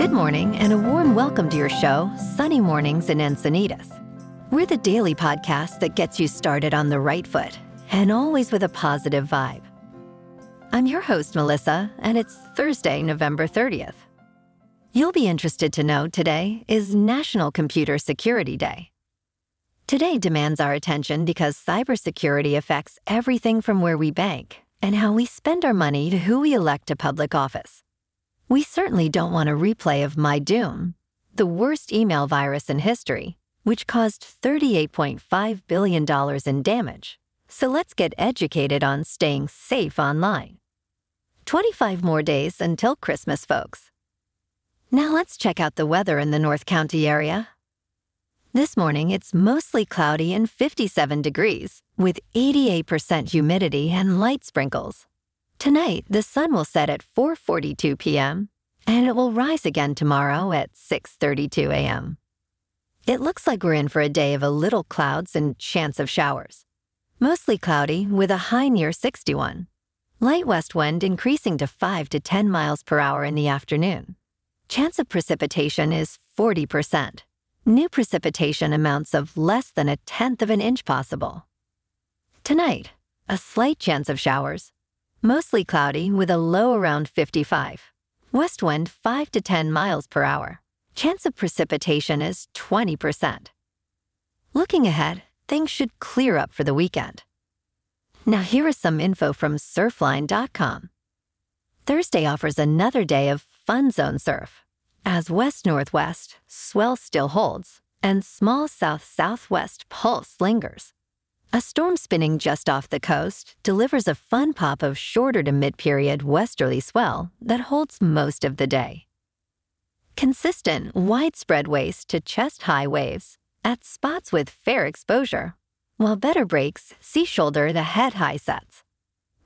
Good morning and a warm welcome to your show, Sunny Mornings in Encinitas. We're the daily podcast that gets you started on the right foot and always with a positive vibe. I'm your host, Melissa, and it's Thursday, November 30th. You'll be interested to know today is National Computer Security Day. Today demands our attention because cybersecurity affects everything from where we bank and how we spend our money to who we elect to public office. We certainly don't want a replay of MyDoom, the worst email virus in history, which caused $38.5 billion in damage. So let's get educated on staying safe online. 25 more days until Christmas, folks. Now let's check out the weather in the North County area. This morning, it's mostly cloudy and 57 degrees, with 88% humidity and light sprinkles. Tonight, the sun will set at 4:42 p.m. and it will rise again tomorrow at 6:32 a.m. It looks like we're in for a day of a little clouds and chance of showers. Mostly cloudy with a high near 61. Light west wind increasing to 5 to 10 miles per hour in the afternoon. Chance of precipitation is 40%. New precipitation amounts of less than a tenth of an inch possible. Tonight, a slight chance of showers, Mostly cloudy with a low around 55. West wind 5 to 10 miles per hour. Chance of precipitation is 20%. Looking ahead, things should clear up for the weekend. Now, here is some info from surfline.com. Thursday offers another day of fun zone surf. As west northwest, swell still holds, and small south southwest pulse lingers. A storm spinning just off the coast delivers a fun pop of shorter to mid period westerly swell that holds most of the day. Consistent, widespread waist to chest high waves at spots with fair exposure, while better breaks see shoulder the head high sets.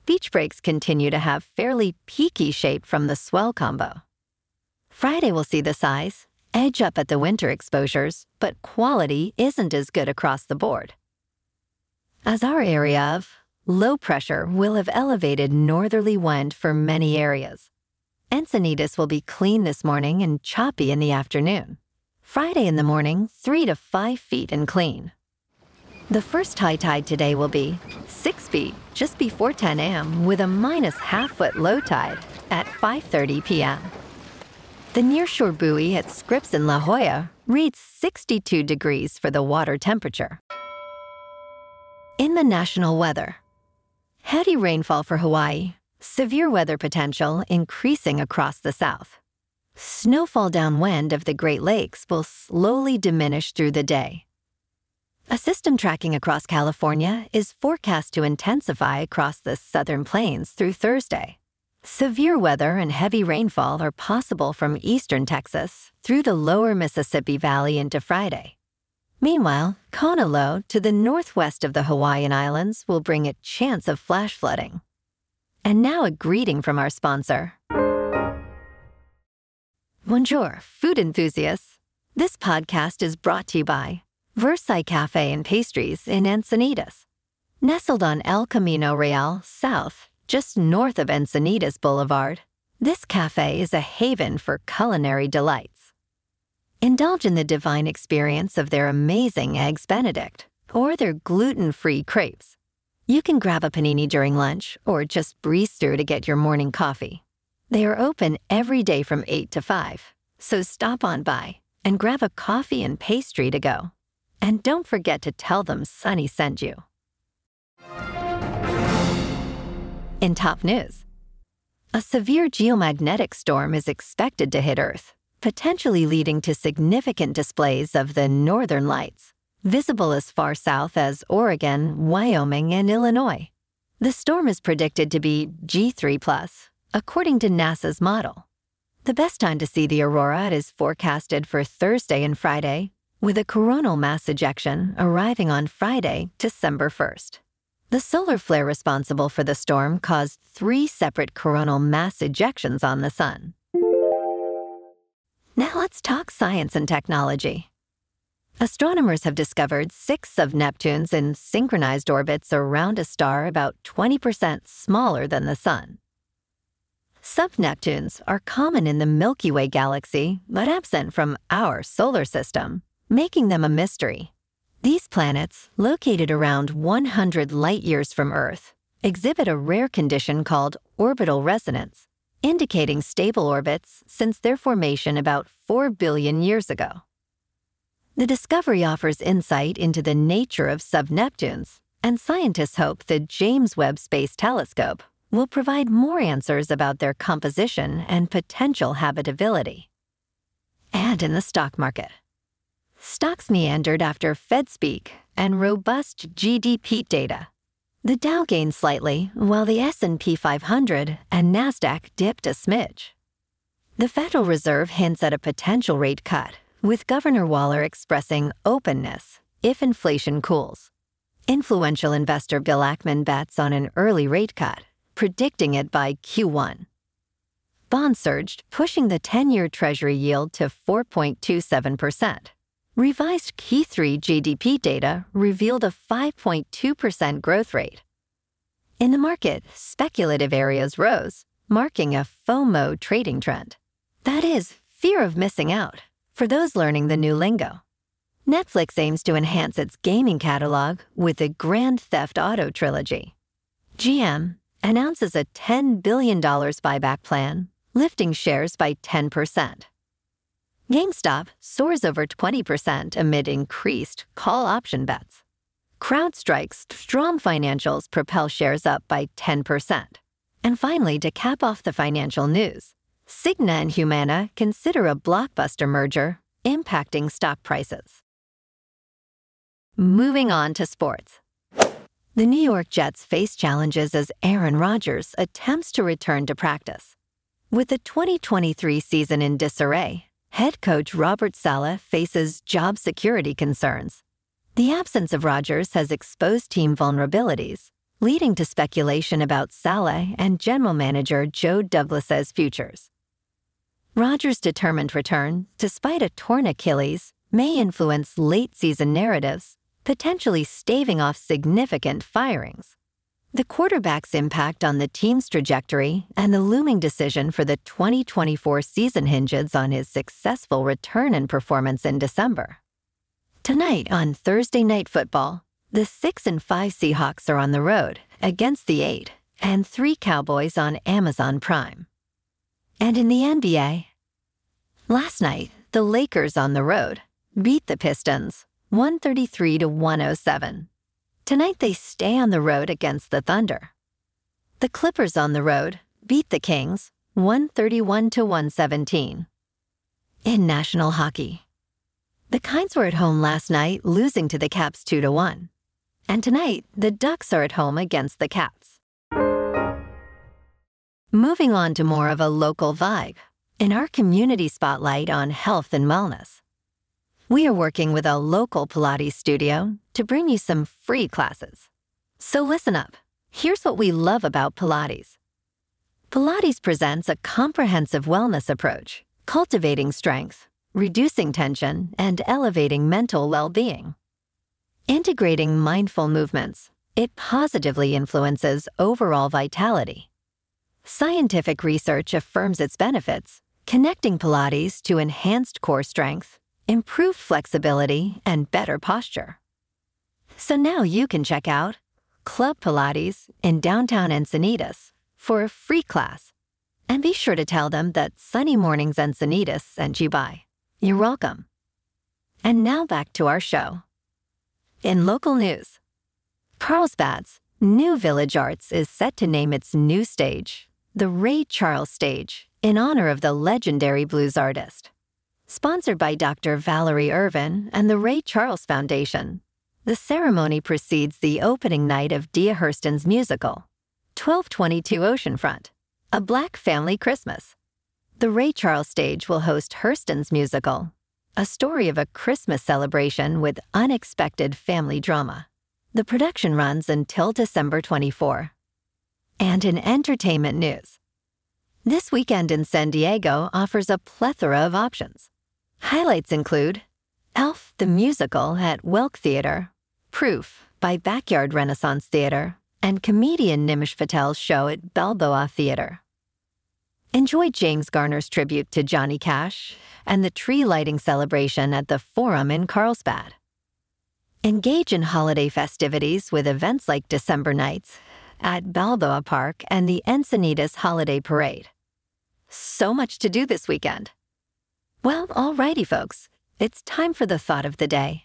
Beach breaks continue to have fairly peaky shape from the swell combo. Friday will see the size edge up at the winter exposures, but quality isn't as good across the board as our area of low pressure will have elevated northerly wind for many areas. Encinitas will be clean this morning and choppy in the afternoon. Friday in the morning, 3 to 5 feet and clean. The first high tide today will be 6 feet just before 10 a.m. with a minus half foot low tide at 5:30 p.m. The nearshore buoy at Scripps in La Jolla reads 62 degrees for the water temperature. In the national weather, heavy rainfall for Hawaii, severe weather potential increasing across the south. Snowfall downwind of the Great Lakes will slowly diminish through the day. A system tracking across California is forecast to intensify across the southern plains through Thursday. Severe weather and heavy rainfall are possible from eastern Texas through the lower Mississippi Valley into Friday. Meanwhile, Kona low to the northwest of the Hawaiian Islands will bring a chance of flash flooding. And now a greeting from our sponsor. Bonjour, food enthusiasts. This podcast is brought to you by Versailles Cafe and Pastries in Encinitas. Nestled on El Camino Real South, just north of Encinitas Boulevard, this cafe is a haven for culinary delight. Indulge in the divine experience of their amazing Eggs Benedict or their gluten free crepes. You can grab a panini during lunch or just breeze through to get your morning coffee. They are open every day from 8 to 5, so stop on by and grab a coffee and pastry to go. And don't forget to tell them Sunny sent you. In top news, a severe geomagnetic storm is expected to hit Earth potentially leading to significant displays of the northern lights, visible as far south as Oregon, Wyoming, and Illinois. The storm is predicted to be G3, plus, according to NASA's model. The best time to see the aurora is forecasted for Thursday and Friday, with a coronal mass ejection arriving on Friday, December 1st. The solar flare responsible for the storm caused three separate coronal mass ejections on the Sun. Now let's talk science and technology. Astronomers have discovered six sub-Neptunes in synchronized orbits around a star about 20% smaller than the Sun. Sub-Neptunes are common in the Milky Way galaxy, but absent from our solar system, making them a mystery. These planets, located around 100 light years from Earth, exhibit a rare condition called orbital resonance, indicating stable orbits since their formation about 4 billion years ago. The discovery offers insight into the nature of sub-Neptunes, and scientists hope the James Webb Space Telescope will provide more answers about their composition and potential habitability. And in the stock market. Stocks meandered after Fed speak and robust GDP data. The Dow gained slightly, while the S&P 500 and Nasdaq dipped a smidge. The Federal Reserve hints at a potential rate cut, with Governor Waller expressing openness if inflation cools. Influential investor Bill Ackman bets on an early rate cut predicting it by Q1. Bonds surged, pushing the 10 year Treasury yield to 4.27%. Revised Q3 GDP data revealed a 5.2% growth rate. In the market, speculative areas rose, marking a FOMO trading trend. That is, fear of missing out, for those learning the new lingo. Netflix aims to enhance its gaming catalog with the Grand Theft Auto trilogy. GM, announces a $10 billion buyback plan, lifting shares by 10%. GameStop soars over 20% amid increased call option bets. CrowdStrike's strong financials propel shares up by 10%. And finally, to cap off the financial news, Cigna and Humana consider a blockbuster merger impacting stock prices. Moving on to sports. The New York Jets face challenges as Aaron Rodgers attempts to return to practice. With the 2023 season in disarray, head coach Robert Saleh faces job security concerns. The absence of Rodgers has exposed team vulnerabilities, leading to speculation about Saleh and general manager Joe Douglas's futures. Rodgers' determined return, despite a torn Achilles, may influence late season narratives potentially staving off significant firings. The quarterback's impact on the team's trajectory and the looming decision for the 2024 season hinges on his successful return and performance in December. Tonight on Thursday Night Football, the 6 and 5 Seahawks are on the road against the 8 and 3 Cowboys on Amazon Prime. And in the NBA, last night, the Lakers on the road beat the Pistons 133 to 107. Tonight they stay on the road against the Thunder. The Clippers on the road beat the Kings 131 to 117. In national hockey, the Kings were at home last night, losing to the Caps 2 to 1. And tonight, the Ducks are at home against the Caps. Moving on to more of a local vibe, in our community spotlight on health and wellness. We are working with a local Pilates studio to bring you some free classes. So listen up. Here's what we love about Pilates. Pilates presents a comprehensive wellness approach, cultivating strength, reducing tension, and elevating mental well being. Integrating mindful movements, it positively influences overall vitality. Scientific research affirms its benefits, connecting Pilates to enhanced core strength improved flexibility, and better posture. So now you can check out Club Pilates in downtown Encinitas for a free class. And be sure to tell them that Sunny Mornings Encinitas sent you by. You're welcome. And now back to our show. In local news, Carlsbad's new Village Arts is set to name its new stage, the Ray Charles Stage, in honor of the legendary blues artist. Sponsored by Dr. Valerie Irvin and the Ray Charles Foundation, the ceremony precedes the opening night of Dea Hurston's musical, 1222 Oceanfront, A Black Family Christmas. The Ray Charles stage will host Hurston's musical, a story of a Christmas celebration with unexpected family drama. The production runs until December 24. And in entertainment news, this weekend in San Diego offers a plethora of options. Highlights include Elf the Musical at Welk Theater, Proof by Backyard Renaissance Theater, and comedian Nimish Patel's show at Balboa Theater. Enjoy James Garner's tribute to Johnny Cash and the tree lighting celebration at the Forum in Carlsbad. Engage in holiday festivities with events like December Nights at Balboa Park and the Encinitas Holiday Parade. So much to do this weekend. Well, alrighty, folks, it's time for the thought of the day.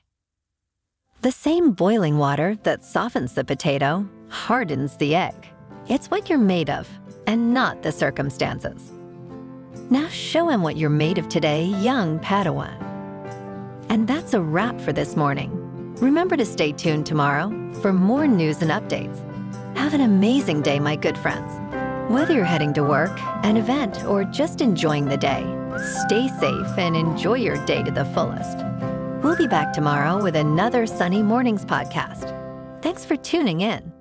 The same boiling water that softens the potato hardens the egg. It's what you're made of, and not the circumstances. Now show him what you're made of today, young Padawan. And that's a wrap for this morning. Remember to stay tuned tomorrow for more news and updates. Have an amazing day, my good friends. Whether you're heading to work, an event, or just enjoying the day, stay safe and enjoy your day to the fullest. We'll be back tomorrow with another Sunny Mornings podcast. Thanks for tuning in.